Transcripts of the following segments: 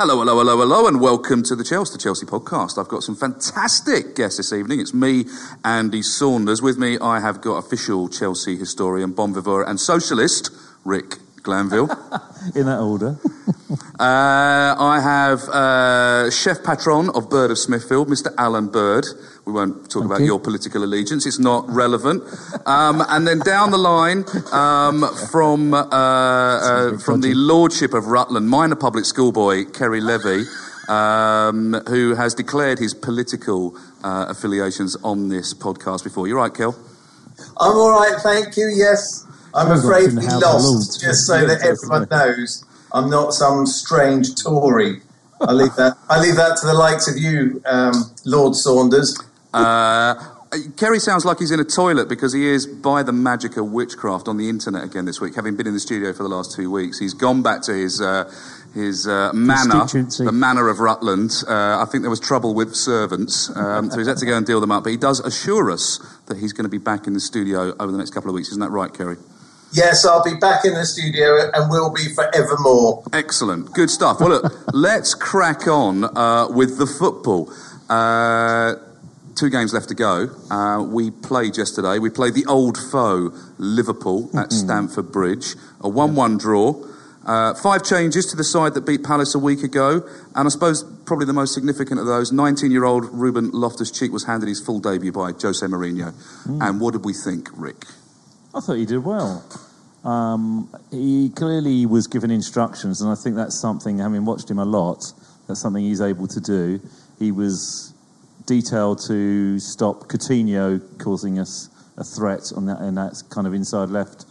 Hello, hello, hello, hello, and welcome to the Chelsea, the Chelsea podcast. I've got some fantastic guests this evening. It's me, Andy Saunders. With me, I have got official Chelsea historian, bon vivant, and socialist, Rick Glanvill. In that order. uh, I have uh, chef patron of Bird of Smithfield, Mr. Alan Bird. We won't talk Thank about you. your political allegiance; it's not relevant. Um, and then down the line, um, from uh, uh, from the lordship of Rutland, minor public school boy Ceri Levy. Um, who has declared his political uh, affiliations on this podcast before? You're right, Kel. I'm all right, thank you. Yes, I'm afraid in the we lost. Just so that everyone knows, I'm not some strange Tory. I leave that. I leave that to the likes of you, um, Lord Saunders. Uh, Ceri sounds like he's in a toilet because he is by the magic of witchcraft on the internet again this week. Having been in the studio for the last two weeks, he's gone back to his uh, his uh, manor, the manor of Rutland. Uh, I think there was trouble with servants, um, so he's had to go and deal them up. But he does assure us that he's going to be back in the studio over the next couple of weeks. Isn't that right, Ceri? Yes, I'll be back in the studio and will be forevermore. Excellent, good stuff. Well, look, let's crack on uh, with the football. Two games left to go. Uh, we played yesterday. We played the old foe, Liverpool, at Stamford Bridge. A 1 1 draw. Uh, five changes to the side that beat Palace a week ago. And I suppose probably the most significant of those 19 year old Ruben Loftus Cheek was handed his full debut by Jose Mourinho. And what did we think, Rick? I thought he did well. Um, he clearly was given instructions, and I think that's something, having watched him a lot, that's something he's able to do. He was detailed to stop Coutinho causing us a threat on that, in that kind of inside left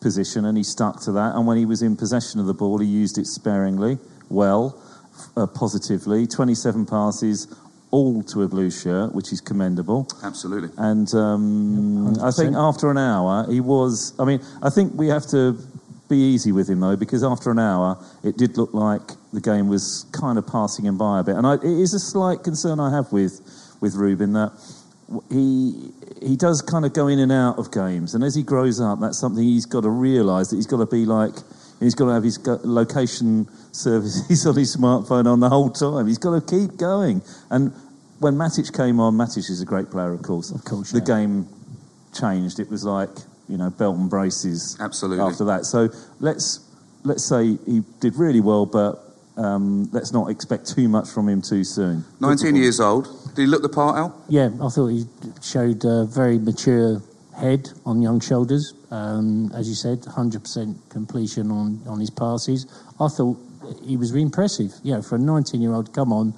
position, and he stuck to that. And when he was in possession of the ball, he used it sparingly, well, uh, positively. 27 passes, all to a blue shirt, which is commendable. Absolutely. And um, I think after an hour, he was. I mean, I think we have to be easy with him though, because after an hour, it did look like the game was kind of passing him by a bit. And I, it is a slight concern I have with with Ruben that he he does kind of go in and out of games, and as he grows up, that's something he's got to realise that he's got to be like. He's got to have his location services on his smartphone on the whole time. He's got to keep going. And when Matic came on, Matic is a great player, of course. Of course, the game changed. It was like you know belt and braces. Absolutely. After that, so let's let's say he did really well, but um, let's not expect too much from him too soon. 19 years old. Did he look the part, Al? Yeah, I thought he showed a very mature head on young shoulders. Um, as you said, 100% completion on, on his passes. I thought he was really impressive. You know, for a 19 year old, come on,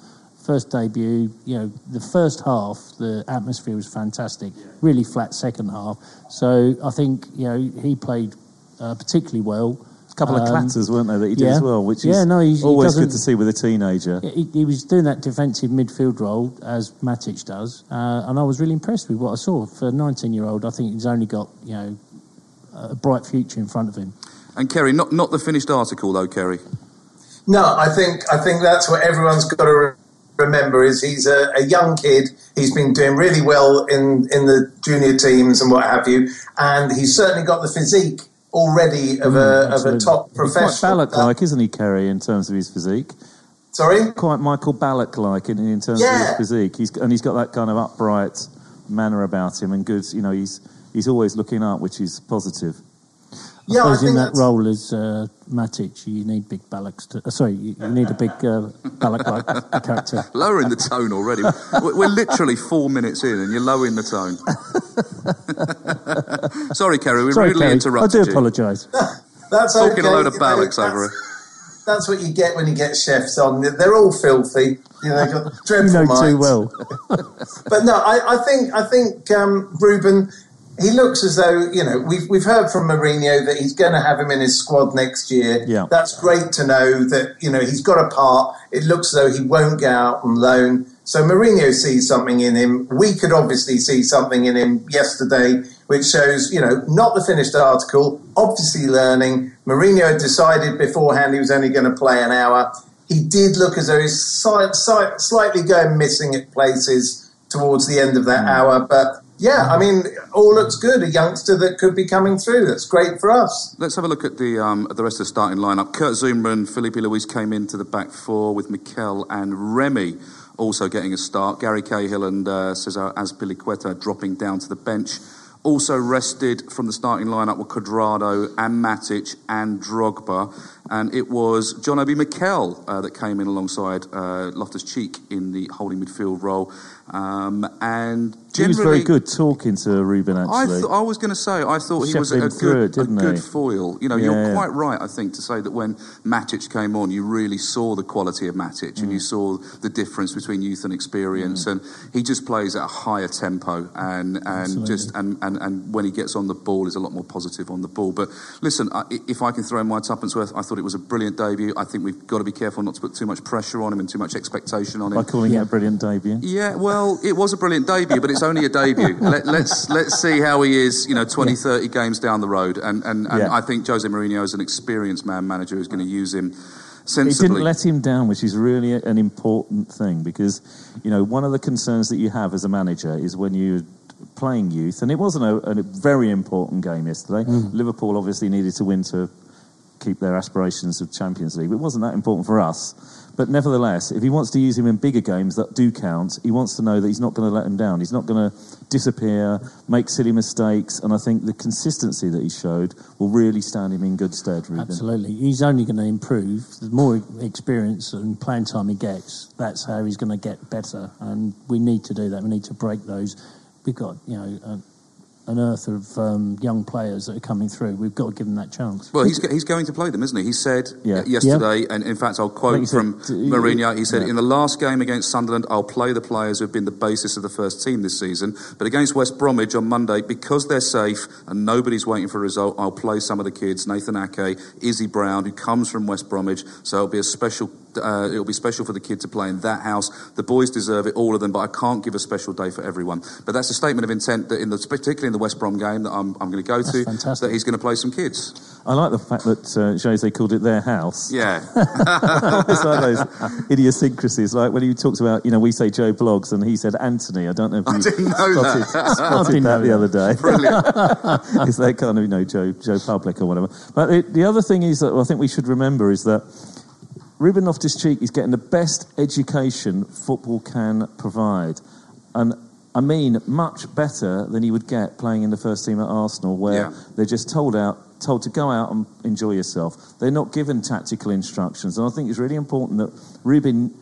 first debut. You know, the first half, the atmosphere was fantastic. Really flat second half. So I think you know he played uh, particularly well. A couple of Um, clatters, weren't there, that he did yeah. as well, which yeah, is no, he, he always good to see with a teenager. He, he was doing that defensive midfield role as Matic does, uh, and I was really impressed with what I saw. For a 19 year old, I think he's only got you know a bright future in front of him. And Ceri, not not the finished article though, Ceri. No, I think I think that's what everyone's got to re- remember is he's a, a young kid. He's been doing really well in in the junior teams and what have you, and he's certainly got the physique already of a mm, of a top He's quite professional. Ballack-like, uh, isn't he, Ceri, in terms of his physique? Sorry, quite Michael Ballack-like in, in terms of his physique. He's and he's got that kind of upright manner about him, and good. You know, he's he's always looking up, which is positive. I Yeah, I suppose in think that that's- role as uh, Matic, you need big ballocks to. Uh, sorry, you, you need a big uh, ballack-like character. Lowering the tone already. We're we're literally four minutes in, and you're lowering the tone. Sorry, Ceri, we Sorry, rudely Ceri, I do apologise. that's Talking okay. a load of you know, ballocks that's- over it. That's what you get when you get chefs on. They're all filthy. You know, they've got You dreadful know too well. But no, I, I think I think um, Ruben. He looks as though you know we've we've heard from Mourinho that he's going to have him in his squad next year. Yeah. that's great to know that you know he's got a part. It looks as though he won't go out on loan. So Mourinho sees something in him. We could obviously see something in him yesterday, which shows you know not the finished article. Obviously learning. Mourinho had decided beforehand he was only going to play an hour. He did look as though he's slightly going missing at places towards the end of that mm. hour. But yeah, I mean, all looks good. A youngster that could be coming through. That's great for us. Let's have a look at the um, at the rest of the starting lineup. Kurt Zumran, Filipe Luís came into the back four with Mikel and Remy also getting a start. Gary Cahill and uh, Cesar Azpilicueta dropping down to the bench. Also rested from the starting lineup were Cuadrado and Matic and Drogba. And it was John Obi Mikel uh, that came in alongside uh, Loftus Cheek in the holding midfield role. Um, and He was very good talking to Ruben. I, Actually, th- I was going to say, I thought he was a, good, it, a good foil. You know, Yeah, you're yeah. quite right, I think, to say that when Matic came on, you really saw the quality of Matic and you Mm. saw the difference between youth and experience. And he just plays at a higher tempo and, and Absolutely. just and, and, and when he gets on the ball, is a lot more positive on the ball. But listen, I, if I can throw in my tuppence worth, I thought it was a brilliant debut. I think we've got to be careful not to put too much pressure on him and too much expectation on him. by calling it a brilliant debut. Yeah, well, it was a brilliant debut, but it's only a debut. Let, let's let's see how he is, you know, 20, 30 games down the road. And and, and Yeah. I think Jose Mourinho is an experienced man manager who's going to use him sensibly. He didn't let him down, which is really an important thing because, you know, one of the concerns that you have as a manager is when you're playing youth, and it wasn't a, a very important game yesterday. Mm. Liverpool obviously needed to win to keep their aspirations of Champions League. It wasn't that important for us. But nevertheless, if he wants to use him in bigger games that do count, he wants to know that he's not going to let him down. He's not going to disappear, make silly mistakes, and I think the consistency that he showed will really stand him in good stead, Ruben. Absolutely. He's only going to improve. The more experience and playing time he gets, that's how he's going to get better. And we need to do that. We need to break those. We've got, you know, a, an earth of um, young players that are coming through. We've got to give them that chance. Well, he's, he's going to play them, isn't he? He said Yeah. yesterday, and in fact, I'll quote he from said- Mourinho. He said, Yeah. "In the last game against Sunderland, I'll play the players who've been the basis of the first team this season. But against West Bromwich on Monday, because they're safe and nobody's waiting for a result, I'll play some of the kids: Nathan Ake, Izzy Brown, who comes from West Bromwich. So it'll be a special." Uh, it'll be special for the kid to play in that house. The boys deserve it, all of them, but I can't give a special day for everyone. But that's a statement of intent that, in the, particularly in the West Brom game that I'm, I'm going to go to, fantastic. that he's going to play some kids. I like the fact that uh, Jose called it their house. Yeah. it's like those idiosyncrasies. Like when he talks about, you know, we say Joe Blogs and he said Anthony. I don't know if I you didn't know spotted, that. spotted I didn't that know the that. other day. Brilliant. it's that kind of, you know, Joe, Joe Public or whatever. But the, the other thing is that I think we should remember is that Ruben Loftus-Cheek is getting the best education football can provide. And I mean, much better than he would get playing in the first team at Arsenal, where Yeah. they're just told out, told to go out and enjoy yourself. They're not given tactical instructions, and I think it's really important that Ruben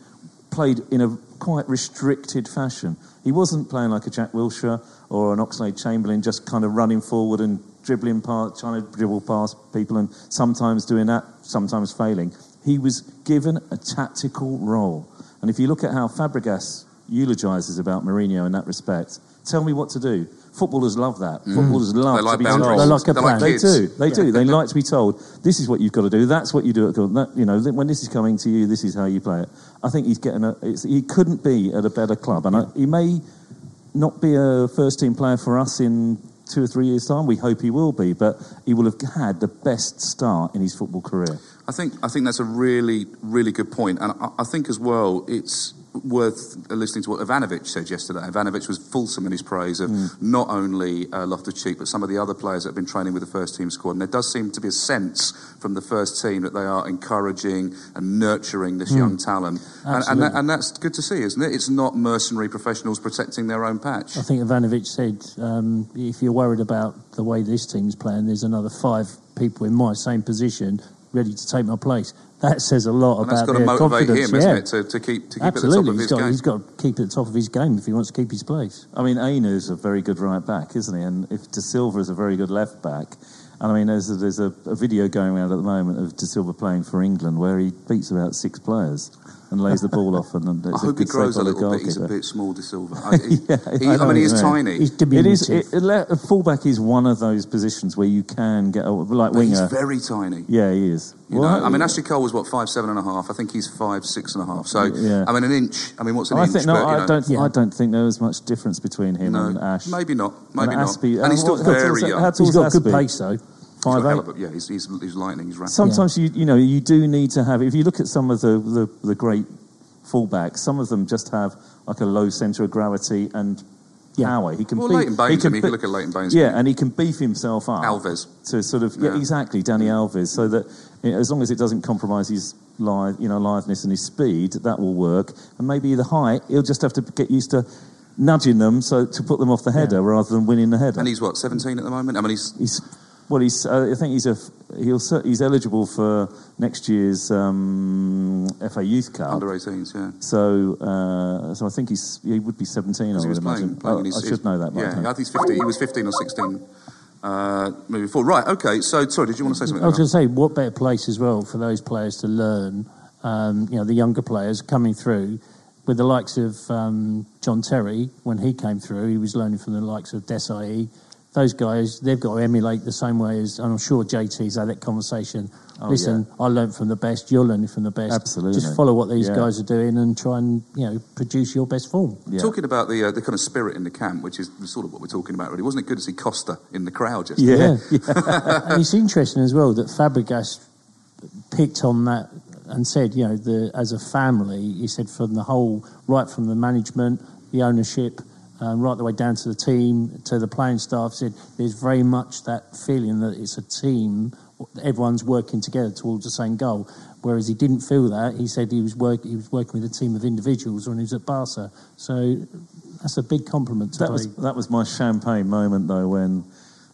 played in a quite restricted fashion. He wasn't playing like a Jack Wilshere or an Oxlade Chamberlain, just kind of running forward and dribbling past, trying to dribble past people, and sometimes doing that, sometimes failing. He was given a tactical role, and if you look at how Fabregas eulogises about Mourinho in that respect, tell me what to do. footballers love that. Mm. Footballers love like to be boundaries. told. They like a They're like They do. They do. They like to be told. This is what you've got to do. That's what you do at. That, you know, when this is coming to you, this is how you play it. I think he's getting a. It's, he couldn't be at a better club, and I, he may not be a first team player for us in two or three years' time. We hope he will be, but he will have had the best start in his football career. I think I think that's a really really good point, and I, I think as well it's worth listening to what Ivanovic said yesterday. Ivanovic was fulsome in his praise of not only uh, Loftus-Cheek but some of the other players that have been training with the first team squad. And there does seem to be a sense from the first team that they are encouraging and nurturing this Mm. young talent, and, and, that, and that's good to see, isn't it? It's not mercenary professionals protecting their own patch. I think Ivanovic said, um, if you're worried about the way this team's playing, there's another five people in my same position ready to take my place. That says a lot And about their motivate confidence. him, isn't yeah. it, to, to keep to keep Absolutely, at the top of he's his got, game. he's got to keep at the top of his game if he wants to keep his place. I mean, Aina's a very good right back, isn't he? And if Dasilva is a very good left back, and I mean, there's a, there's a, a video going around at the moment of Dasilva playing for England where he beats about six players and lays the ball off. And, and I hope he grows a save by the little bit. He's a bit small, Dasilva. I, he, Yeah, he- I I, mean, he what is you mean. tiny. It is. It, it, le- a fullback is one of those positions where you can get a, like But he's very tiny. yeah, he is. You Well, know, I mean, Ashley Cole was what five seven and a half. I think he's five six and a half. So, Yeah. I mean, an inch. I mean, what's an I inch? think no. but, I know, don't. I don't think there was much difference between him No, and Ash. maybe not. And Maybe not. Aspie- And he's uh, still what- how very young. How He's tall's got good pace though. He's got Five hell eight. of yeah, he's, he's, he's lightning. He's rapid. Sometimes you you know you do need to have. If you look at some of the the, the great fullbacks, some of them just have like a low centre of gravity and power. He can. Well, beef- Leighton Baines, he I mean, you be- can look at Leighton Baines. Yeah, and he can beef himself up. Alves. To sort of yeah, Yeah. exactly, Dani Alves. So that you know, as long as it doesn't compromise his lithe, you know, litheness and his speed, that will work. And maybe the height, he'll just have to get used to nudging them so to put them off the header rather than winning the header. And he's what seventeen at the moment. I mean, he's He's well. He's. Uh, I think he's a. He'll. He's eligible for next year's um, FA Youth Cup. under 18s. Yeah. So, uh, so I think he's. He would be seventeen. I he would was playing, imagine. playing Oh, his, I should know that. By Yeah, now. I think he's 15. He was 15 or 16 uh, moving forward. Right. Okay. So, sorry. Did you want to say something? I was Mark? going to say, what better place as well for those players to learn? Um, you know, the younger players coming through with the likes of um, John Terry when he came through, he was learning from the likes of Desailly. Those guys, they've got to emulate the same way as, and I'm sure JT's had that conversation. Oh, Listen, I learned from the best. You're learning from the best. Absolutely. Just follow what these Yeah. guys are doing and try and you know produce your best form. Talking about the uh, the kind of spirit in the camp, which is sort of what we're talking about, really. Wasn't it good to see Costa in the crowd yesterday? Yeah. and it's interesting as well that Fabregas picked on that and said, you know, the, as a family, he said from the whole, right from the management, the ownership, um, right the way down to the team, to the playing staff, said there's very much that feeling that it's a team, everyone's working together towards the same goal. Whereas he didn't feel that. He said he was work, he was working with a team of individuals when he was at Barca. So that's a big compliment to That was that was my champagne moment though when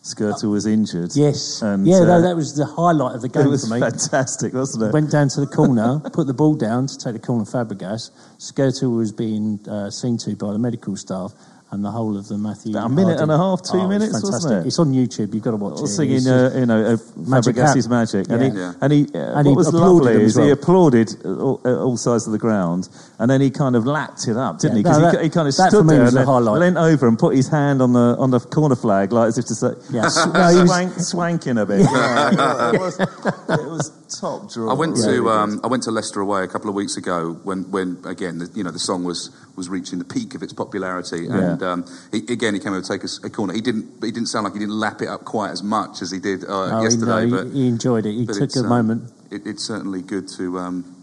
Skrtel was injured. Yes. and yeah, uh, no, that was the highlight of the game it was for me. fantastic, wasn't it? Went down to the corner, put the ball down to take the corner Fabregas. Skrtel was being uh, seen to by the medical staff, and the whole of the Matthew. About a minute Harding- and a half, two Oh, it's minutes, wasn't fantastic. it? It's on YouTube. You've got to watch I it. singing, uh, you know, uh, Magic Fabregas's magic, and Yeah. he Yeah. and he, uh, And what he was applauded lovely is as he applauded uh, all, uh, all sides of the ground, and then he kind of lapped it up, didn't Yeah, he? Because no, he, he kind of stood there and the leant over and put his hand on the on the corner flag, like as if to say, Yeah. No, he was- swank, swanking a bit. Right. it, was, top draw. I went Really to um, I went to Leicester away a couple of weeks ago when when again the, you know the song was was reaching the peak of its popularity and um, he, again he came over to take us a corner. He didn't he didn't sound like he didn't lap it up quite as much as he did uh, Oh, he- yesterday. no, but he, enjoyed it. He took a um, moment. It, it's certainly good to um,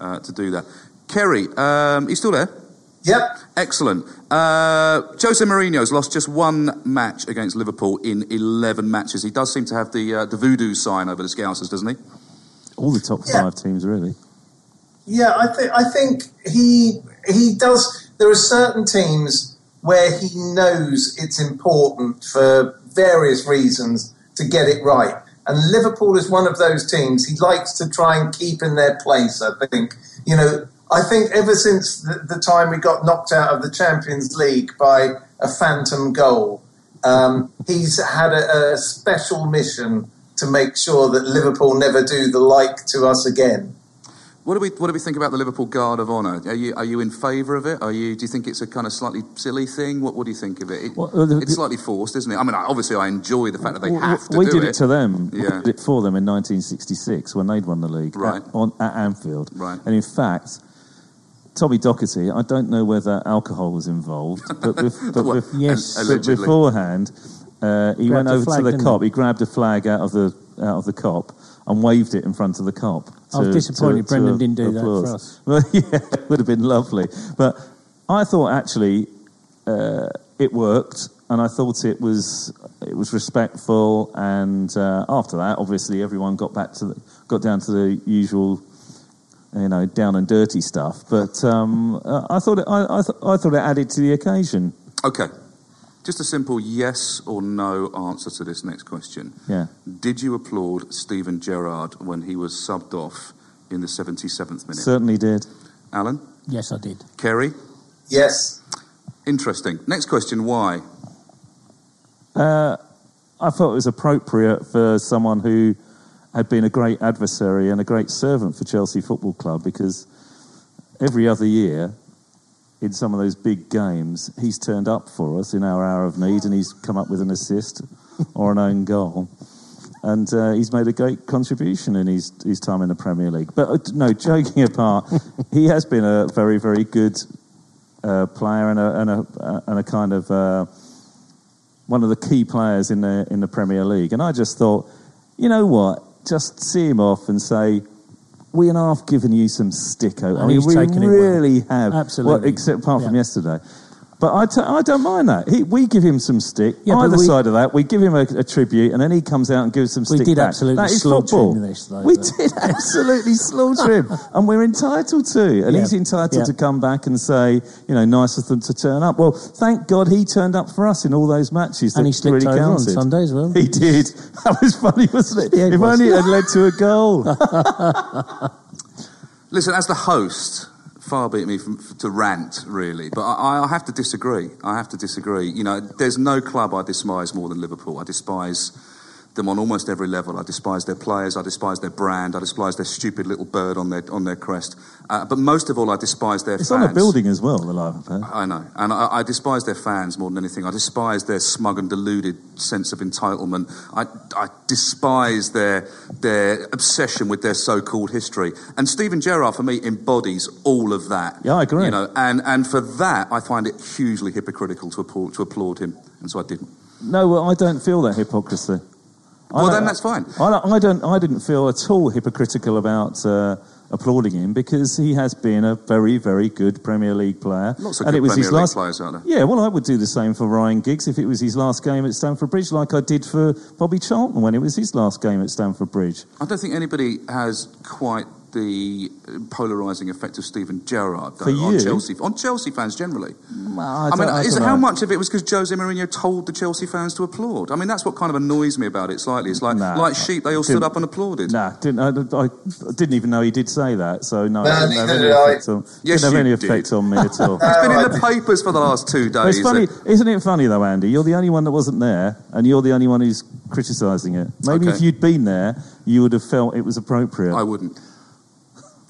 uh, to do that. Ceri, um, you still there? Yep. Excellent. Uh, Jose Mourinho's lost just one match against Liverpool in 11 matches. He does seem to have the uh, the voodoo sign over the Scousers, doesn't he? all the top Yeah. five teams, really. Yeah, I think I think he he does. There are certain teams where he knows it's important for various reasons to get it right, and Liverpool is one of those teams. He likes to try and keep in their place. I think you know. I think ever since the, the time we got knocked out of the Champions League by a phantom goal, um, he's had a, a special mission to make sure that Liverpool never do the like to us again. What do we what do we think about the Liverpool Guard of Honour? Are you are you in favour of it? Are you do you think it's a kind of slightly silly thing? What what do you think of it? it Well, uh, the- it's slightly forced, isn't it? I mean, I, obviously, I enjoy the fact that they Well, have to we do did it. it to them. Yeah. We did it for them in 1966 when they'd won the league Right. at, on, at Anfield. Right. And in fact, Tommy Docherty, I don't know whether alcohol was involved, but, bef- but, Well, bef- Yes. but beforehand, uh, he Grabbed went over flag, to the Kop. he? He grabbed a flag out of the out of the Kop and waved it in front of the Kop. I was disappointed to- Brendan to didn't do that for us. Well, yeah, it would have been lovely. But I thought actually uh, it worked, and I thought it was it was respectful. And uh, after that, obviously, everyone got back to the, got down to the usual, you know, down and dirty stuff. But um, uh, I thought it, I, I, th- I thought it added to the occasion. Okay, just a simple yes or no answer to this next question. Yeah. Did you applaud Steven Gerrard when he was subbed off in the 77th minute? Certainly did. Alan, Yes, I did. Ceri, Yes. interesting. Next question: Why? Uh, I thought it was appropriate for someone who had been a great adversary and a great servant for Chelsea Football Club because every other year, in some of those big games, he's turned up for us in our hour of need and he's come up with an assist or an own goal. And uh, he's made a great contribution in his, his time in the Premier League. But uh, no, joking apart, he has been a very, very good uh, player and a, and a, uh, and a kind of uh, one of the key players in the in the Premier League. And I just thought, you know what? Just see him off and say, we and I've given you some stick. I mean, we taken it well. really have. Absolutely. Well, except apart from yesterday. But I, t- I don't mind that. He, we give him some stick. Yeah, Either we- side of that, we give him a, a tribute, and then he comes out and gives some stick. We stick did back. absolutely That is slaughter football. him this, though, we but- did absolutely slaughter him, and we're entitled to. And Yeah. he's entitled Yeah. to come back and say, you know, nice of them to turn up. Well, thank God he turned up for us in all those matches. And he slipped really over on counted. Sunday as well. He did. That was funny, wasn't it? Yeah, it if was. only it had led to a goal. Listen, as the host, far be it me from, to rant, really, but I, I have to disagree. I have to disagree. You know, there's no club I despise more than Liverpool. I despise them on almost every level. I despise their players. I despise their brand. I despise their stupid little bird on their on their crest. Uh, but most of all, I despise their It's fans. on a building as well, the Live Affair. I know, and I, I despise their fans more than anything. I despise their smug and deluded sense of entitlement. I, I despise their their obsession with their so-called history. And Steven Gerrard, for me, embodies all of that. Yeah, I agree. You know, and and for that, I find it hugely hypocritical to applaud, to applaud him, and so I didn't. No, well, I don't feel that hypocrisy. Well, then that's fine. I I don't. I didn't feel at all hypocritical about uh, applauding him because he has been a very, very good Premier League player. Lots of and good it was Premier his League last. players out there. Yeah, well, I would do the same for Ryan Giggs if it was his last game at Stamford Bridge, like I did for Bobby Charlton when it was his last game at Stamford Bridge. I don't think anybody has quite the polarising effect of Steven Gerrard though, For on? Chelsea on Chelsea fans generally. I, I, mean, don't- I is don't how much of it was because Jose Mourinho told the Chelsea fans to applaud? I mean, that's what kind of annoys me about it slightly. It's like, Nah, like sheep, they all stood up and applauded. Nah, didn't, I, I didn't even know he did say that. So no, No, it didn't have neither any did I. effect on, Yes, didn't have you any did. on me at all. It's been in the papers for the last two But days. it's funny, isn't it funny though, Andy? You're the only one that wasn't there, and you're the only one who's criticising it. Maybe Okay. if you'd been there, you would have felt it was appropriate. I wouldn't.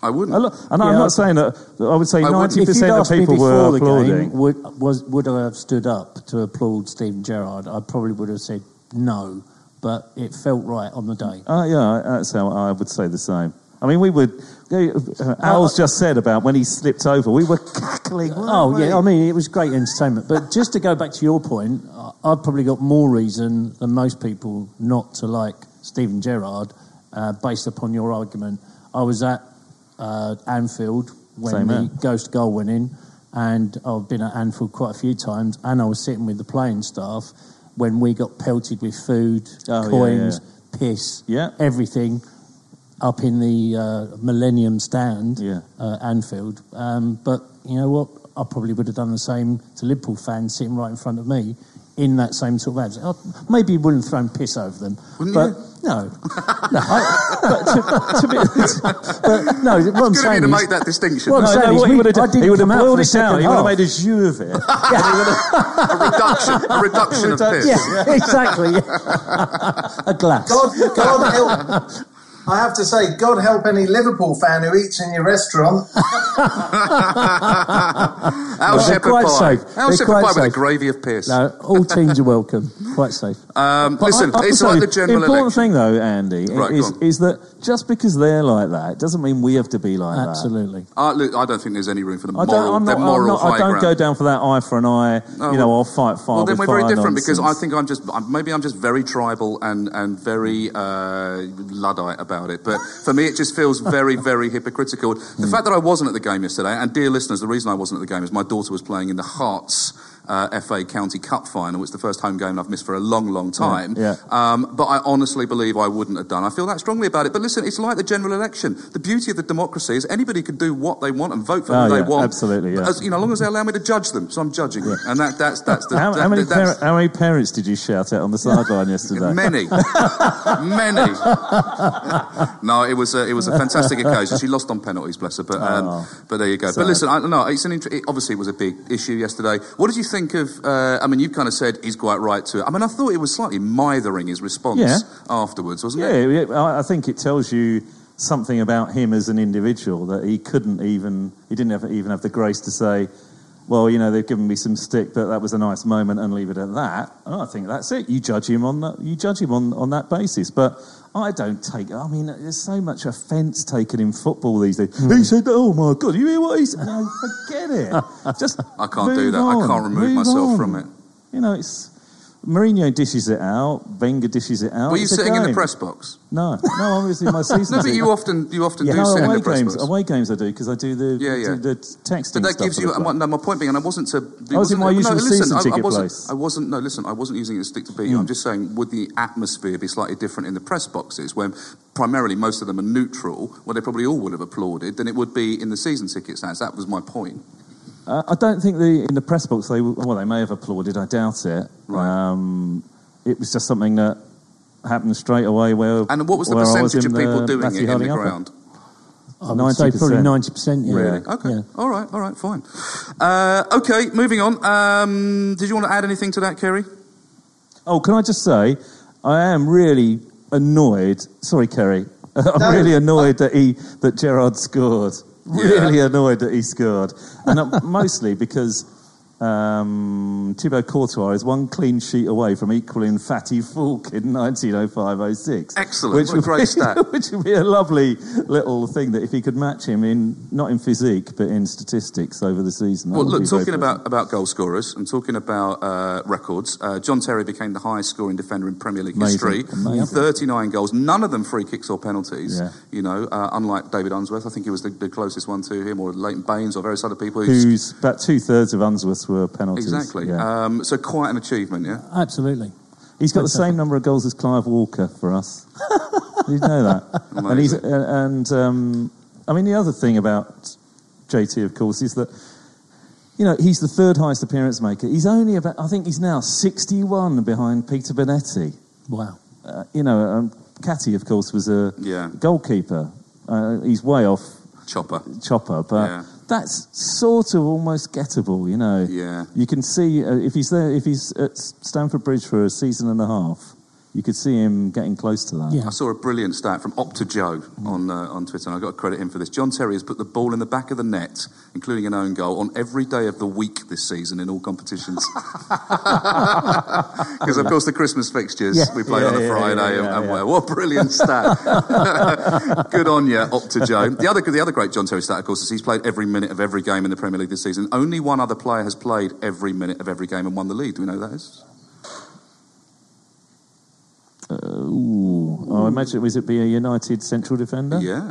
I wouldn't. And and I'm Yeah. not saying that. I would say I wouldn't. ninety If you'd percent of asked me people were the applauding. game, would, was, would I have stood up to applaud Steven Gerrard? I probably would have said no, but it felt right on the day. Uh, yeah, that's how I would say the same. I mean, we would. Uh, Al's just said about when he slipped over, we were cackling. Oh we? yeah, I mean it was great entertainment. But just to go back to your point, I've probably got more reason than most people not to like Steven Gerrard, uh, based upon your argument. I was at uh, Anfield when Same the here. ghost goal went in, and I've been at Anfield quite a few times, and I was sitting with the playing staff when we got pelted with food, Oh, yeah, coins, piss, Yeah. everything up in the uh, Millennium stand, Yeah. uh, Anfield. Um, but you know what? I probably would have done the same to Liverpool fans sitting right in front of me in that same sort of abs. I oh, maybe wouldn't have thrown piss over them, Wouldn't but you? no, no. I, but, to, to be, but no, what I'm Good of saying to is, make that distinction. Well, No, I'm no, saying is what he would have done, didn't he would have out for boiled it down. He would have made a jus of it. a reduction, a reduction of piss. yeah, exactly. a glass. God, God help. I have to say, God help any Liverpool fan who eats in your restaurant. Our They're shepherd quite pie. safe. Our They're shepherd quite pie with a gravy of piss. No, all teams are welcome. Quite safe. Um, listen, I- I it's to like the general The important election. thing, though, Andy, Right, is, is that just because they're like that doesn't mean we have to be like that. Absolutely. Uh, look, I don't think there's any room for the I moral, don't. I'm the not. I'm not I don't ground. go down for that eye for an eye. Oh, you know, well- I'll fight fire. Well, then with we're very fire different because I think I'm just maybe I'm just very tribal and and very uh, luddite about it. But for me, it just feels very very hypocritical. The Hmm. fact that I wasn't at the game yesterday, and dear listeners, the reason I wasn't at the game is my daughter was playing in the Hearts. Uh, FA County Cup final. It's the first home game I've missed for a long, long time. Yeah, Um, but I honestly believe I wouldn't have done. I feel that strongly about it. But listen, it's like the general election. The beauty of the democracy is anybody can do what they want and vote for Oh, who they want. absolutely, yeah. As, you know, as long as they allow me to judge them. So I'm judging, and that, that's that's the How, that- how many that's- par- how many parents did you shout at on the sideline yesterday? Many, many. no, it was a, it was a fantastic occasion. She lost on penalties, bless her. But um, Oh. but there you go. Sad. But listen, I, no, it's an int- it, obviously it was a big issue yesterday. What did you think of? Uh, I mean, you kind of said he's quite right to it. I mean, I thought it was slightly mithering his response Yeah. afterwards, wasn't Yeah, it? yeah, I think it tells you something about him as an individual that he couldn't even, he didn't have, even have the grace to say, well, you know, they've given me some stick, but that was a nice moment, and leave it at that. And I think that's it. You judge him on that. You judge him on, on that basis. But I don't take. I mean, there's so much offence taken in football these days. Hmm. He said, "Oh my God, you hear what he said?" No, forget it. Just I can't do that. I can't remove move myself on. from it. You know, it's Mourinho dishes it out. Wenger dishes it out. Were you It's sitting in the press box? No, no, I was in my season. No, but you often you often yeah, do no, sit in away the press games. box. Away games I do because I do the Yeah, yeah. do the texting. But that gives you. My, no, my point being, and I wasn't to. I was in my usual no, listen, season I, I ticket wasn't, place. I wasn't. No, listen, I wasn't using it as stick to beat you. I'm just saying, would the atmosphere be slightly different in the press boxes, when primarily most of them are neutral, where they probably all would have applauded, than it would be in the season ticket stands? That was my point. Uh, I don't think the in the press box they well they may have applauded. I doubt it. Um, it was just something that happened straight away. Where And what was the percentage in of people the doing Matthew it in the ground? I would say probably 90%, yeah. Really? Okay. All right. All right. Fine. Uh, okay. Moving on. Um, did you want to add anything to that, Ceri? Oh, can I just say, I am really annoyed. Sorry, Ceri. I'm No. really annoyed that he that Gerrard scored. Really annoyed that he scored, and uh, mostly because um, Thibaut Courtois is one clean sheet away from equaling Fatty Foulke in 1905-06. Excellent. Which would great be, stat. Which would be a lovely little thing that if he could match him in not in physique but in statistics over the season. Well, look, talking about, about goal scorers and talking about uh, records, uh, John Terry became the highest scoring defender in Premier League Amazing, history. amazing. 39 goals, none of them free kicks or penalties. Yeah. You know, uh, unlike David Unsworth, I think he was the, the closest one to him, or Leighton Baines, or various other people. who's- Who's about two thirds of Unsworth's were penalties. Exactly. Yeah. Um, so quite an achievement, yeah. Absolutely. He's got the same number of goals as Clive Walker for us. You know that? and he's uh, and um, I mean the other thing about JT, of course, is that you know he's the third highest appearance maker. He's only about I think he's now sixty-one behind Peter Bonetti. Wow. Uh, you know, um, Catty, of course, was a Yeah. goalkeeper. Uh, he's way off Chopper. Chopper, but Yeah. That's sort of almost gettable, you know. Yeah. You can see uh, if he's there, if he's at Stamford Bridge for a season and a half, you could see him getting close to that. Yeah. I saw a brilliant stat from Opta Joe on uh, on Twitter, and I've got to credit him for this. John Terry has put the ball in the back of the net, including an own goal, on every day of the week this season in all competitions. Because, of course, the Christmas fixtures, Yeah. we play Yeah, on a yeah, Friday, yeah, and, yeah, and yeah. well, what a brilliant stat. Good on you, Opta Joe. The other, the other great John Terry stat, of course, is he's played every minute of every game in the Premier League this season. Only one other player has played every minute of every game and won the league. Do we know who that is? Uh, ooh. Oh, I imagine was it be a United central defender? Yeah.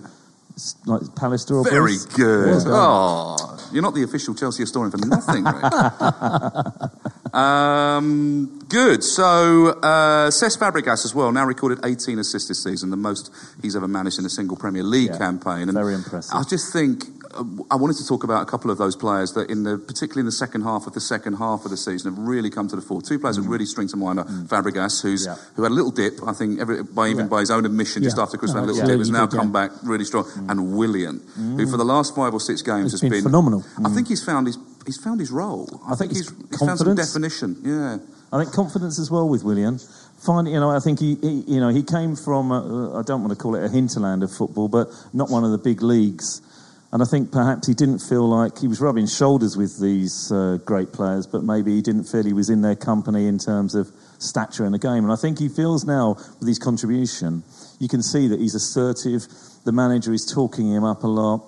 It's like Pallister or Very Bruce? good. Yeah. Oh, you're not the official Chelsea historian for nothing, Rick. um, good. So, uh, Cesc Fabregas as well, now recorded 18 assists this season, the most he's ever managed in a single Premier League Yeah, campaign. And very impressive. I just think I wanted to talk about a couple of those players that, in the particularly in the second half of the second half of the season, have really come to the fore. Two players that mm. really string to mind are mm. Fabregas, who's Mm. Yeah. who had a little dip. I think every, by even Yeah. by his own admission, just after Christmas, No, had a little dip, has now yeah. come back really strong. Mm. And Willian, who for the last five or six games It's has been phenomenal. I think he's found his he's found his role. I, I think he's, he's found some confidence. definition. Yeah. I think confidence as well with Willian Finding, you know, I think he, he you know, he came from I don't want to call it a hinterland of football, but not one of the big leagues. And I think perhaps he didn't feel like he was rubbing shoulders with these uh, great players, but maybe he didn't feel he was in their company in terms of stature in the game. And I think he feels now with his contribution, you can see that he's assertive. The manager is talking him up a lot.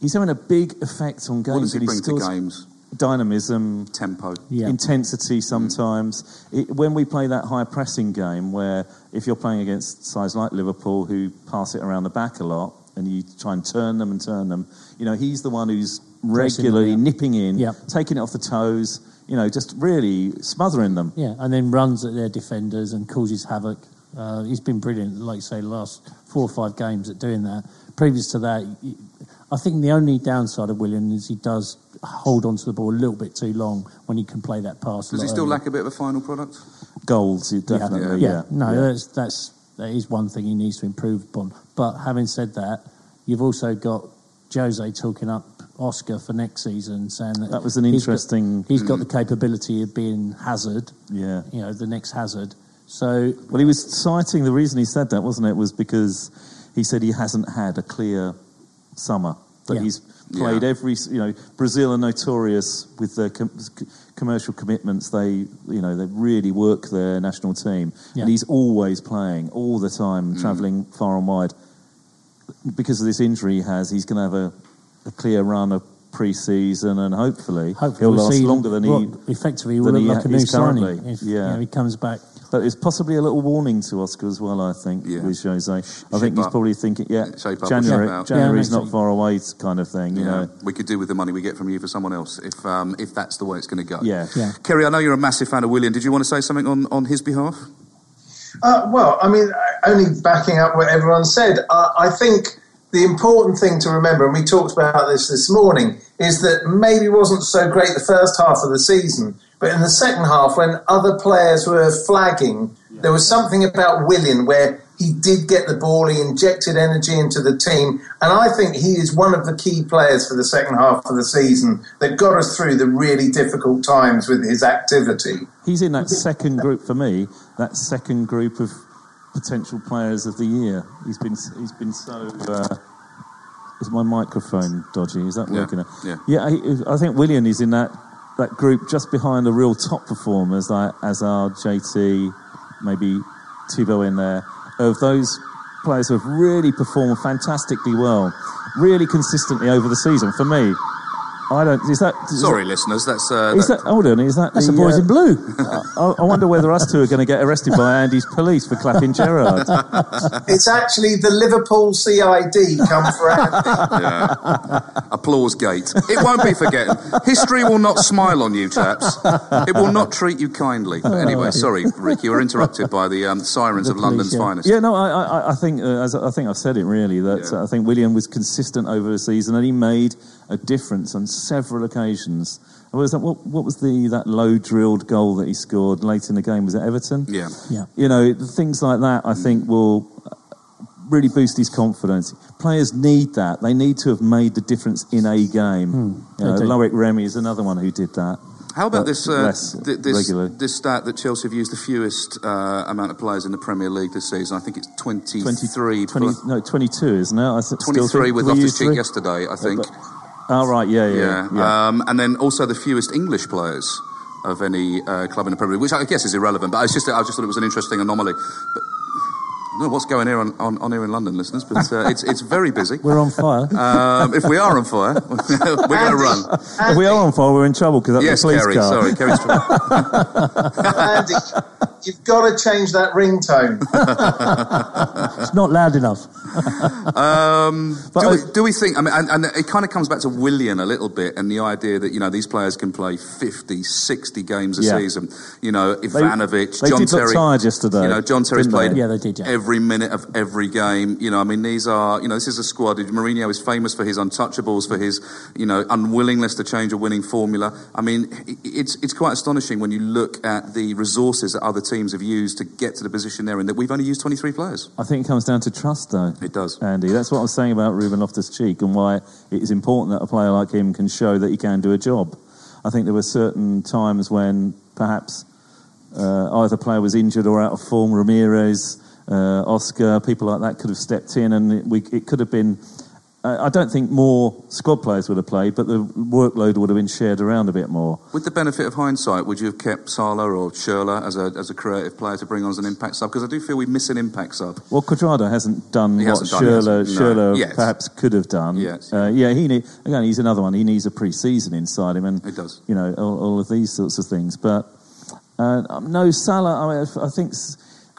He's having a big effect on games. What does he and bring to games? Dynamism, Tempo. intensity sometimes. It, when we play that high pressing game, where if you're playing against sides like Liverpool who pass it around the back a lot, and you try and turn them and turn them, you know, he's the one who's regularly them, yeah. nipping in, Yep. taking it off the toes, you know, just really smothering them. Yeah, and then runs at their defenders and causes havoc. Uh, he's been brilliant, like you say, the last four or five games at doing that. Previous to that, I think the only downside of William is he does hold on to the ball a little bit too long when he can play that pass. Does he still earlier. lack a bit of a final product? Goals, it Yeah, definitely, yeah, yeah. no, yeah. that's that's that is one thing he needs to improve upon. But having said that, you've also got Jose talking up Oscar for next season, saying that That was an he's got- interesting- he's got mm. the capability of being Hazard. Yeah. you know, the next Hazard. So Well, he was citing the reason he said that, wasn't it? Was because he said he hasn't had a clear summer. That Yeah. he's played Yeah. every, you know, Brazil are notorious with their com- commercial commitments. They, you know, they really work their national team, Yeah. and he's always playing all the time, mm. travelling far and wide. Because of this injury he has, he's going to have a, a clear run of pre-season, and hopefully, hopefully he'll we'll last longer than he what effectively will than look he like a new is currently. signing if yeah. you know, he comes back. But it's possibly a little warning to Oscar as well, I think, Yeah. with Jose. I think he's up. probably thinking, yeah, Shape up January, shape. January's Yeah, not far away, kind of thing, you know. We could do with the money we get from you for someone else if um, if that's the way it's going to go. Yeah. Yeah. Ceri, I know you're a massive fan of William. Did you want to say something on, on his behalf? Uh, well, I mean, only backing up what everyone said, uh, I think the important thing to remember, and we talked about this this morning, is that maybe wasn't so great the first half of the season, but in the second half, when other players were flagging, there was something about Willian where he did get the ball, he injected energy into the team, and I think he is one of the key players for the second half of the season that got us through the really difficult times with his activity. He's in that second group for me, that second group of potential players of the year. He's been he's been so. Uh, is my microphone dodgy? Is that Yeah, working? yeah. yeah. I, I think William is in that that group just behind the real top performers like Azar, JT, maybe Thibaut in there. Of those players who have really performed fantastically well, really consistently over the season. For me, I don't. Is that is Sorry, listeners. That's uh, Is that, hold on, is that That's the, the boys uh, in blue. I, I wonder whether us two are going to get arrested by Andy's police for clapping Gerrard. It's actually the Liverpool CID come for Andy. applause gate. It won't be forgotten. History will not smile on you, chaps. It will not treat you kindly. But anyway, sorry, Rick, you were interrupted by the um, sirens of London's yeah. finest. Yeah, no, I, I, I think uh, as I think I've said it really that Yeah. uh, I think William was consistent over the season and he made a difference on several occasions. What was that? What, what was the that low drilled goal that he scored late in the game? Was it Everton? Yeah. Yeah. You know, things like that. I think will uh, really boost his confidence. Players need that. They need to have made the difference in a game. You know. Loic Remy is another one who did that. How about this, uh, th- this, this stat that Chelsea have used the fewest uh, amount of players in the Premier League this season? I think it's 23. 20, 20 no, 22, isn't it? I s- still 23 with do we Loftus Cheek yesterday, I think. Oh, right, yeah, yeah. yeah. yeah. Um, and then also the fewest English players of any uh, club in the Premier League, which I guess is irrelevant. But I just, I just thought it was an interesting anomaly. But I don't know what's going here on, on, on here in London, listeners, but uh, it's, it's very busy. We're on fire. Um, if we are on fire, we're going to run. if we are on fire, we're in trouble because that's Yes, the police Ceri. car. Sorry, Ceri's Andy, you've got to change that ringtone. it's not loud enough. Um, But do, I- we, do we think? I mean, and, and it kind of comes back to Willian a little bit, and the idea that you know these players can play 50, 60 games a Yeah. season. You know, Ivanovic, they John did look Terry. tired yesterday, You know, John Terry's didn't they? played Yeah, they did, yeah. every minute of every game. You know, I mean, these are you know this is a squad. Mourinho is famous for his untouchables, for his you know unwillingness to change a winning formula. I mean, i- it's it's quite astonishing when you look at the resources that other teams have used to get to the position they're in. That we've only used twenty three players. I think it comes down to trust, though. It does. Andy. That's what I was saying about Ruben Loftus Cheek and why it is important that a player like him can show that he can do a job. I think there were certain times when perhaps uh, either player was injured or out of form. Ramires, uh, Oscar, people like that could have stepped in, and it, we, it could have been. I don't think more squad players would have played, but the workload would have been shared around a bit more. With the benefit of hindsight, would you have kept Salah or Schürrle as a, as a creative player to bring on as an impact sub? Because I do feel we miss an impact sub. Well, Cuadrado hasn't done He what hasn't Schürrle? No. Yes. perhaps could have done. Yes. Uh, yeah, he need, again, he's another one. He needs a pre-season inside him, and it does. you know all, all of these sorts of things. But uh, no, Salah. I, mean, I think.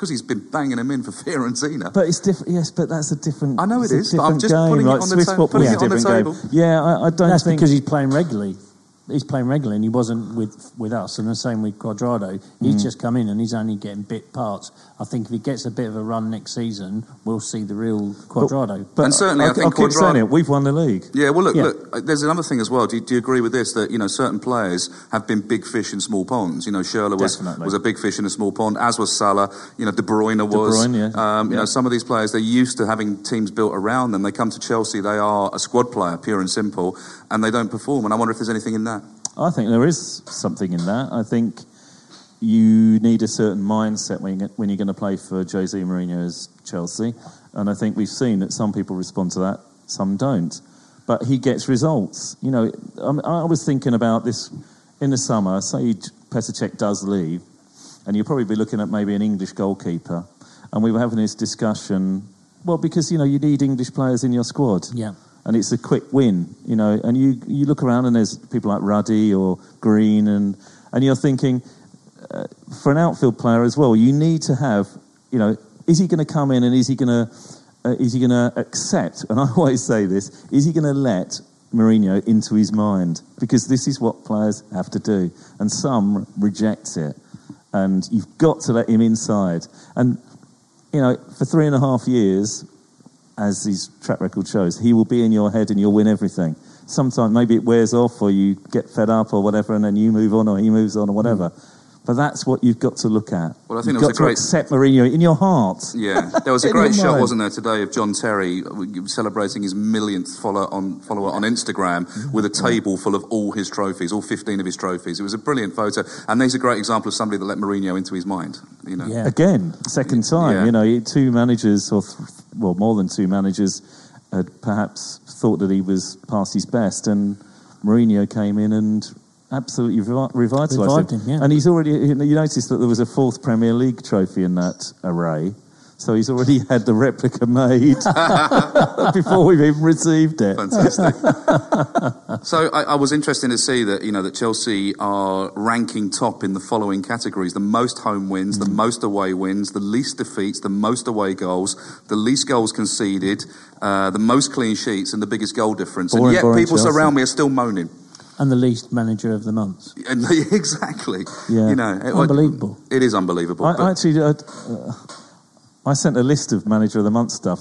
S- Because he's been banging him in for Fiorentina. But it's different. Yes, but that's a different. I know it's a but I'm just game. putting it like on the ta- putting is it on the different game. table. Yeah, I, I don't That's think because he's playing regularly. He's playing regularly, and he wasn't with with us. And the same with Cuadrado. He's Mm. just come in, and he's only getting bit parts. I think if he gets a bit of a run next season, we'll see the real Cuadrado. But And certainly I think I'll keep Cuadrado- saying it. We've won the league. Yeah, well, look, Yeah. look. uh, There's another thing as well. Do you, do you agree with this? That you know, certain players have been big fish in small ponds. You know, Schürrle was Definitely. was a big fish in a small pond, as was Salah. You know, De Bruyne was. Bruyne, yeah. um, you Yeah. know, some of these players they're used to having teams built around them. They come to Chelsea, they are a squad player, pure and simple, and they don't perform. And I wonder if there's anything in that. I think there is something in that. I think you need a certain mindset when, you, when you're going to play for Jose Mourinho's Chelsea, and I think we've seen that some people respond to that, some don't. But he gets results. You know, I, I was thinking about this in the summer. Say Petr Čech does leave, and you'll probably be looking at maybe an English goalkeeper, and we were having this discussion. Well, because you know you need English players in your squad Yeah. And it's a quick win, you know. And you you look around and there's people like Ruddy or Green, and and you're thinking uh, for an outfield player as well, you need to have, you know, is he going to come in and is he going to uh, is he going to accept? And I always say this: is he going to let Mourinho into his mind? Because this is what players have to do, and some reject it, and you've got to let him inside. And you know, for three and a half years, as his track record shows, he will be in your head and you'll win everything. Sometimes maybe it wears off or you get fed up or whatever and then you move on or he moves on or whatever. But that's what you've got to look at. Well, I think you've there was got a to great- accept Mourinho in your heart. Yeah, there was a great shot, mind. wasn't there, today of John Terry uh, celebrating his millionth follower on follower on Instagram with a table full of all his trophies, all 15 of his trophies. It was a brilliant photo, and there's a great example of somebody that let Mourinho into his mind. You know, Yeah. Again, second time. Yeah. You know, two managers, or th- well, more than two managers, had perhaps thought that he was past his best, and Mourinho came in and absolutely revi- revitalised Revived him. him, yeah. And he's already. You noticed that there was a fourth Premier League trophy in that array. So he's already had the replica made before we've even received it. Fantastic. so I, I was interested to see that you know that Chelsea are ranking top in the following categories: the most home wins, the most away wins, the least defeats, the most away goals, the least goals conceded, uh, the most clean sheets, and the biggest goal difference. and yet people Chelsea. around me are still moaning. And the least manager of the month. Exactly. Yeah. You know, Unbelievable. It is unbelievable. I, I actually, uh, uh, I sent a list of manager of the month stuff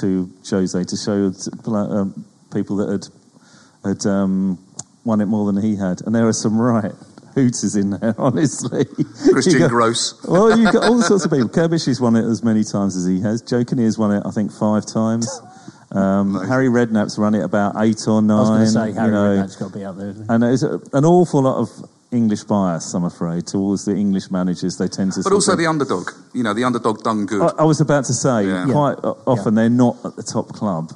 to, Jose to show um, people that had had um, won it more than he had, and there are some right hooters in there, honestly. Christian got- Gross. Well, you've got all sorts of people. Kerbish has won it as many times as he has. Joe Kinnear's won it, I think, five times. Um, Harry Redknapp's run it about eight or nine. I was going to say you Harry know. Redknapp's got to be up there. And there's an awful lot of English bias, I'm afraid, towards the English managers. They tend to. but also of- the underdog. You know, the underdog done good. I, I was about to say, Yeah. quite o- often they're not at the top club.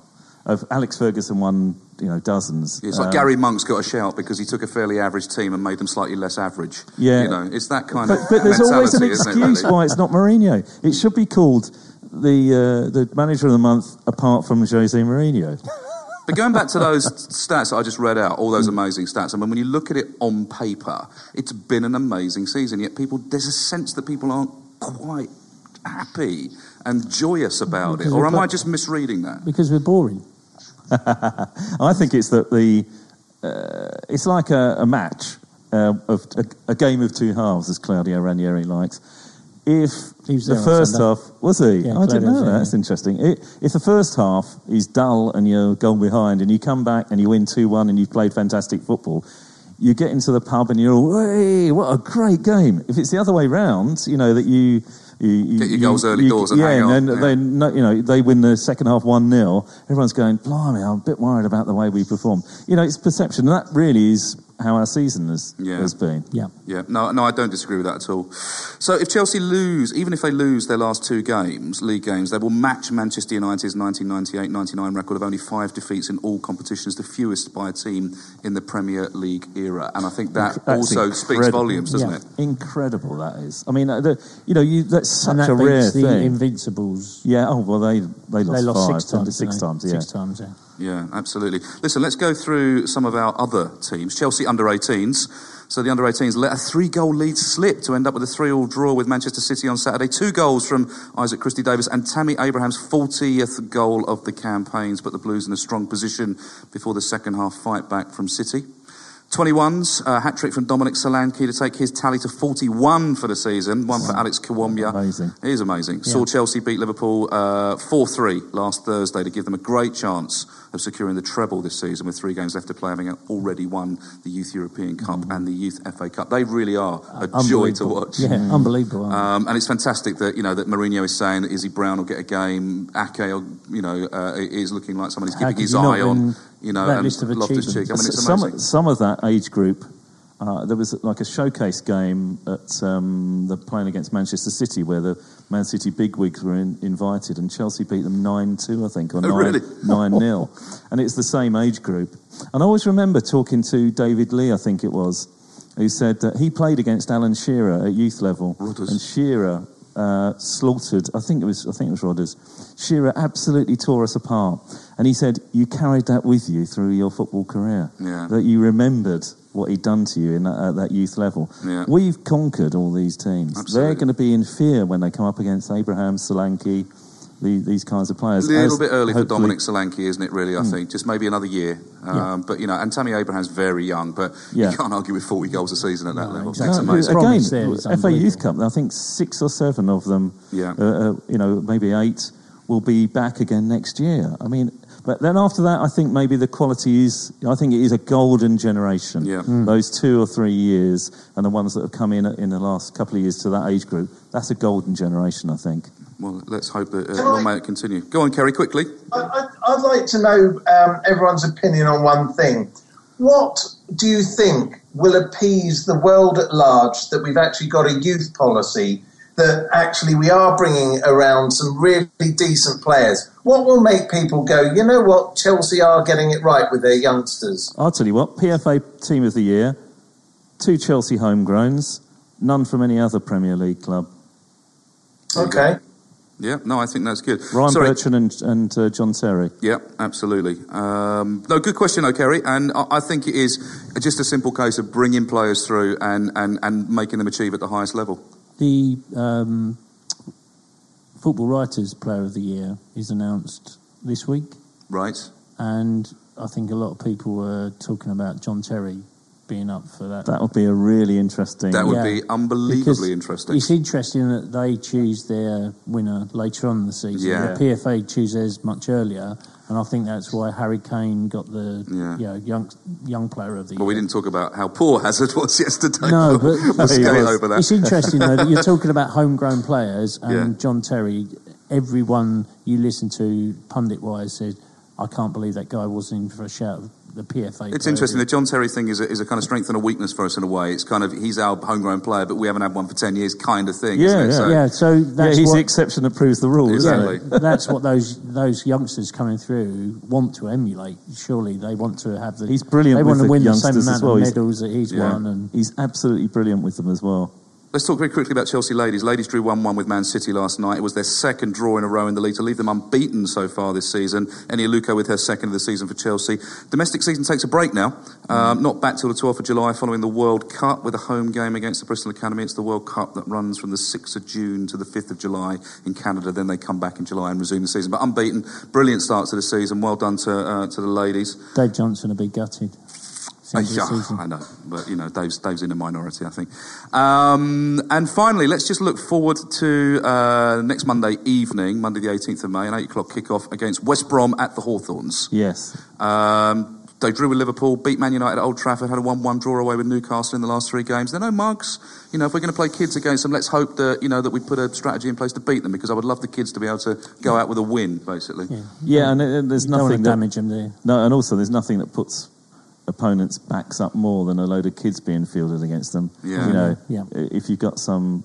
Of Alex Ferguson won, you know, dozens. It's like Um, Gary Monk's got a shout because he took a fairly average team and made them slightly less average. Yeah. You know, it's that kind But, of but there's always an isn't it, excuse really? why it's not Mourinho. It should be called the uh, the manager of the month, apart from Jose Mourinho. But going back to those stats that I just read out, all those amazing stats, I mean, when you look at it on paper, it's been an amazing season. Yet people, there's a sense that people aren't quite happy and joyous about it. Or am I just misreading that? Because we're boring. I think it's that the uh, it's like a, a match uh, of a, a game of two halves, as Claudio Ranieri likes. If He was the first half was he, Yeah, I didn't Claudio's know that. there, That's interesting. It, if the first half is dull and you're gone behind, and you come back and you win two one, and you've played fantastic football. You get into the pub and you're all, hey, what a great game. If it's the other way round, you know, that you. you, you Get your you- early you- doors and yeah, hang on, and then yeah. they you know, they win the second half 1 0. Everyone's going, blimey, I'm a bit worried about the way we perform. You know, it's perception. And that really is how our season has, Yeah. has been. Yeah. Yeah, no, no, I don't disagree with that at all. So if Chelsea lose, even if they lose their last two games, league games, they will match Manchester United's 1998-99 record of only five defeats in all competitions, the fewest by a team in the Premier League era. And I think that That's also speaks volumes, doesn't Yeah. it? Incredible that is. I mean, uh, the, you know, you, that's such and that a rare the thing. Invincibles. yeah. Oh well, they they lost, They lost five, six times. Six times. Yeah. Six times. Yeah. Yeah, absolutely. Listen, let's go through some of our other teams. Chelsea under 18s. So the under 18s let a three goal lead slip to end up with a 3 all draw with Manchester City on Saturday. Two goals from Isaac Christie Davies and Tammy Abraham's 40th goal of the campaigns put the Blues in a strong position before the second half fight back from City. 21s, a hat trick from Dominic Solanke to take his tally to 41 for the season. One for Alex Kiwomya. Amazing. It is amazing. Saw Chelsea beat Liverpool uh, 4-3 last Thursday to give them a great chance of securing the treble this season with three games left to play, having already won the Youth European Cup and the Youth FA Cup. They really are a joy to watch. Yeah, unbelievable. aren't Um, and it's fantastic that you know that Mourinho is saying that Izzy Brown will get a game. Ake, you know, uh, is looking like someone he's How keeping his eye on. win You know, that and list of Cheek. I mean, achievements? it's some amazing. some of that age group. Uh, there was like a showcase game at um, the playing against Manchester City where the Man City bigwigs were in, invited and Chelsea beat them nine two I think or Oh, nine really? nine nil, and it's the same age group. And I always remember talking to David Lee I think it was, who said that he played against Alan Shearer at youth level, Rodders. and Shearer uh, slaughtered. I think it was. I think it was Rodders. Shearer absolutely tore us apart, and he said you carried that with you through your football career. Yeah. That you remembered what he'd done to you in that, at that youth level. Yeah. We've conquered all these teams. Absolutely. They're going to be in fear when they come up against Abraham, Solanke, the, these kinds of players. A little As bit early for Dominic Solanke, isn't it? Really, I think just maybe another year. Um, But you know, and Tammy Abraham's very young, but Yeah. you can't argue with forty goals a season at that level. exactly. That's No, amazing. Again, promise FA Youth. Cup. I think six or seven of them, Yeah. uh, uh, you know, maybe eight, will be back again next year. I mean, but then after that, I think maybe the quality is. I think it is a golden generation. Yeah. Those two or three years, and the ones that have come in in the last couple of years to that age group, that's a golden generation. I think. Well, let's hope that uh, Can long I- may it continue. Go on, Ceri, quickly. I, I, I'd like to know um, everyone's opinion on one thing. What do you think will appease the world at large that we've actually got a youth policy that actually we are bringing around some really decent players? What will make people go, you know what, Chelsea are getting it right with their youngsters? I'll tell you what. PFA Team of the Year, two Chelsea homegrowns, none from any other Premier League club. Okay. Yeah, no, I think that's good. Ryan Sorry. Bertrand and, and uh, John Terry. Yeah, absolutely. Um, no, good question, though, Ceri. And I, I think it is just a simple case of bringing players through and, and, and making them achieve at the highest level. The um, Football Writers Player of the Year is announced this week, Right? and I think a lot of people were talking about John Terry being up for that. That would be a really interesting. That would Yeah. be Because unbelievably interesting. It's interesting that they choose their winner later on in the season. Yeah. The PFA chooses much earlier, and I think that's why Harry Kane got the Yeah. you know, young young player of the year. Well, we didn't talk about how poor Hazard was yesterday. No, but we'll skate was. over that. It's interesting though that you're talking about homegrown players, and Yeah. John Terry. Everyone you listen to, pundit wise, said, "I can't believe that guy wasn't in for a shout of the PFA." It's player interesting. the The John Terry thing is a, is a kind of strength and a weakness for us in a way. It's kind of he's our homegrown player, but we haven't had one for ten years, kind of thing. Yeah, isn't it? yeah. So, yeah, so yeah, he's what, the exception that proves the rule, isn't Exactly. it? that's what those those youngsters coming through want to emulate. Surely they want to have the. He's brilliant They want with to the win the same youngsters amount as well. of He's- medals that he's Yeah. won, and He's absolutely brilliant with them as well. Let's talk very quickly about Chelsea ladies. Ladies drew 1 1 with Man City last night. It was their second draw in a row in the league to leave them unbeaten so far this season. Eni Aluko with her second of the season for Chelsea. Domestic season takes a break now. Um, not back till the 12th of July following the World Cup with a home game against the Bristol Academy. It's the World Cup that runs from the 6th of June to the 5th of July in Canada. Then they come back in July and resume the season. But unbeaten. Brilliant start to the season. Well done to, uh, to the ladies. Dave Johnson will be gutted. Uh, End of the yeah. I know, but you know, Dave's, Dave's in a minority, I think. Um, and finally, let's just look forward to uh, next Monday evening, Monday the 18th of May, an 8 o'clock kickoff against West Brom at the Hawthorns. Yes. Um, they drew with Liverpool, beat Man United at Old Trafford, had a 1-1 draw away with Newcastle in the last three games. There are no mugs. You know, if we're going to play kids against them, let's hope that, you know, that we put a strategy in place to beat them because I would love the kids to be able to go out with a win, basically. Yeah, Yeah, and, uh, there's you don't want nothing to that damage him there. no, and also there's nothing that puts opponent's backs up more than a load of kids being fielded against them. Yeah. You know, Yeah. if you've got some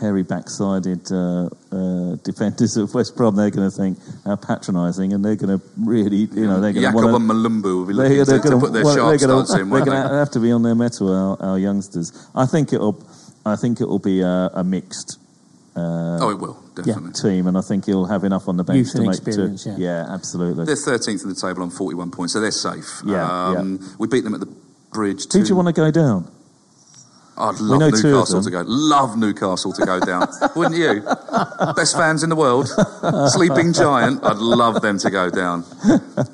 hairy backsided uh, uh, defenders of West Brom, they're going to think how patronising, and they're going to really, you know, they're going to Jacob want and Malumbu will be they're, they're to, to gonna- put their well, sharp they're gonna- starts in, They're going to have to be on their mettle, our, our youngsters. I think it'll, I think it'll be a, a mixed. Uh, Oh, it will, definitely. Team, and I think he'll have enough on the bench Youth to and make. experience, to, yeah. absolutely. They're 13th in the table on 41 points, so they're safe. Yeah, um, We beat them at the bridge. Who do you want to go down? I'd love know two of Newcastle to go. Love Newcastle to go down. Wouldn't you? Best fans in the world. Sleeping Giant. I'd love them to go down.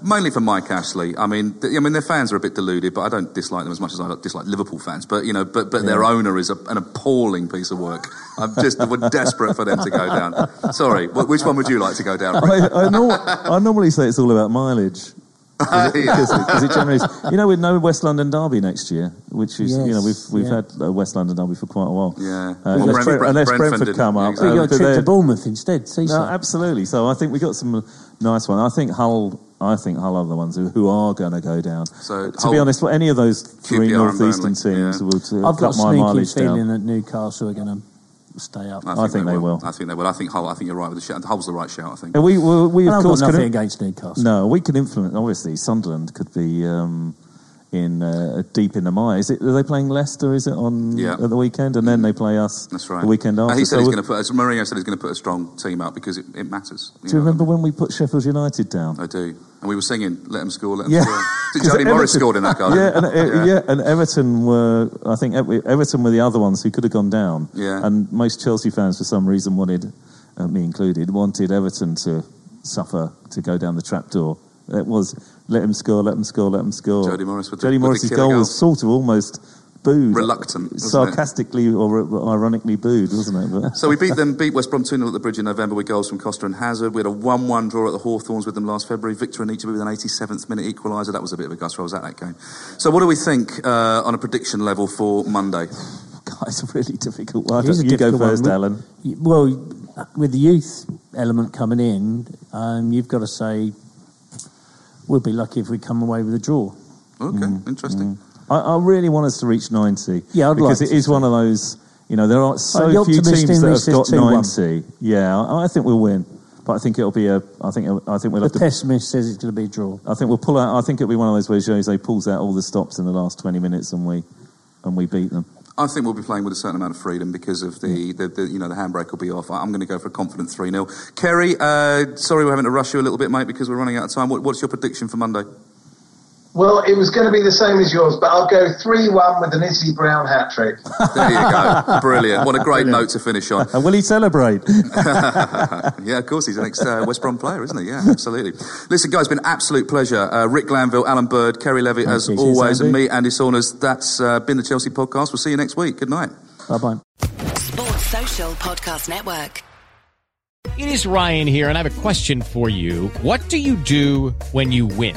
Mainly for Mike Ashley. I mean, th- I mean, their fans are a bit deluded, but I don't dislike them as much as I dislike Liverpool fans. But you know, but but their owner is a, an appalling piece of work. I'm just we're desperate for them to go down. Sorry, which one would you like to go down? I, I, I normally say it's all about mileage. Because it, 'cause it generally is. You know, with no West London derby next year, which is, you know, we've we've yeah. had a West London derby for quite a while. Yeah. Uh, Well, unless, Brentford- Brent- unless Brentford Brentford come up. exactly. you uh, got a trip to Bournemouth instead. No, absolutely. So I think we got some nice one. I think Hull. I think Hull are the ones who, who are going to go down. So to Hull- be honest, well, any of those three QPR and northeastern teams yeah. will to I've got cut a my sneaky mileage feeling down. that Newcastle are going to stay up. I think they will. I think they will. I think Hull. I think you're right with the shout. Hull's the right shout. I think. And we, we, we And of I've course got could nothing in- against Newcastle. No, we can influence. Obviously, Sunderland could be um, in uh, deep in the mire. Is it? Are they playing Leicester? Is it on Yeah. at the weekend? And then they play us. That's right. The weekend And after. he said So he's going to put. As Mourinho said he's going to put a strong team out because it, it matters. do you remember when we put Sheffield United down? I do. And we were singing, "Let them score, let them Yeah. score." Did Jody Morris Everton- scored in that goal? Yeah, and, uh, yeah. and Everton were. I think Everton were the other ones who could have gone down. Yeah. And most Chelsea fans, for some reason, wanted uh, me included, wanted Everton to suffer to go down the trapdoor. It was let him score, let him score, let him score. Jody Morris with the- Jody the Morris's goal goal. was sort of almost booed, Reluctant, wasn't it? sarcastically or ironically booed, wasn't it? But So we beat them, beat West Brom 2 0 at the bridge in November with goals from Costa and Hazard. We had a 1 1 draw at the Hawthorns with them last February. Victor Anichebe with an 87th minute equaliser. That was a bit of a gusto. I was at that game. So, what do we think uh, on a prediction level for Monday? God, it's a really difficult one. It is a You go difficult one. first, We- Alan. Well, with the youth element coming in, um, you've got to say we'll be lucky if we come away with a draw. Okay, Mm, interesting. I, I really want us to reach 90. Yeah, I'd because like it is one of those, you know, there are so the few teams that have got is 2-1. 90. Yeah, I, I think we'll win. But I think it'll be a. I think. I think we'll The have to. pessimist says it's going to be a draw. I think we'll pull out. I think it'll be one of those where Jose pulls out all the stops in the last 20 minutes and we, and we beat them. I think we'll be playing with a certain amount of freedom because of the, the, the you know, the handbrake will be off. I'm going to go for a confident 3 0. Ceri, uh, sorry we're having to rush you a little bit, mate, because we're running out of time. What, what's your prediction for Monday? Well, it was going to be the same as yours, but I'll go 3 1 with an Izzy Brown hat trick. There you go. Brilliant. What a great note to finish on. And will he celebrate? yeah, of course, he's an ex uh, West Brom player, isn't he? Yeah, absolutely. Listen, guys, it's been an absolute pleasure. Uh, Rick Glanvill, Alan Bird, Ceri Levy, as you. always, Cheers, and me, Andy Saunders. That's uh, been the Chelsea podcast. We'll see you next week. Good night. Bye bye. Sports Social Podcast Network. It is Ryan here, and I have a question for you. What do you do when you win?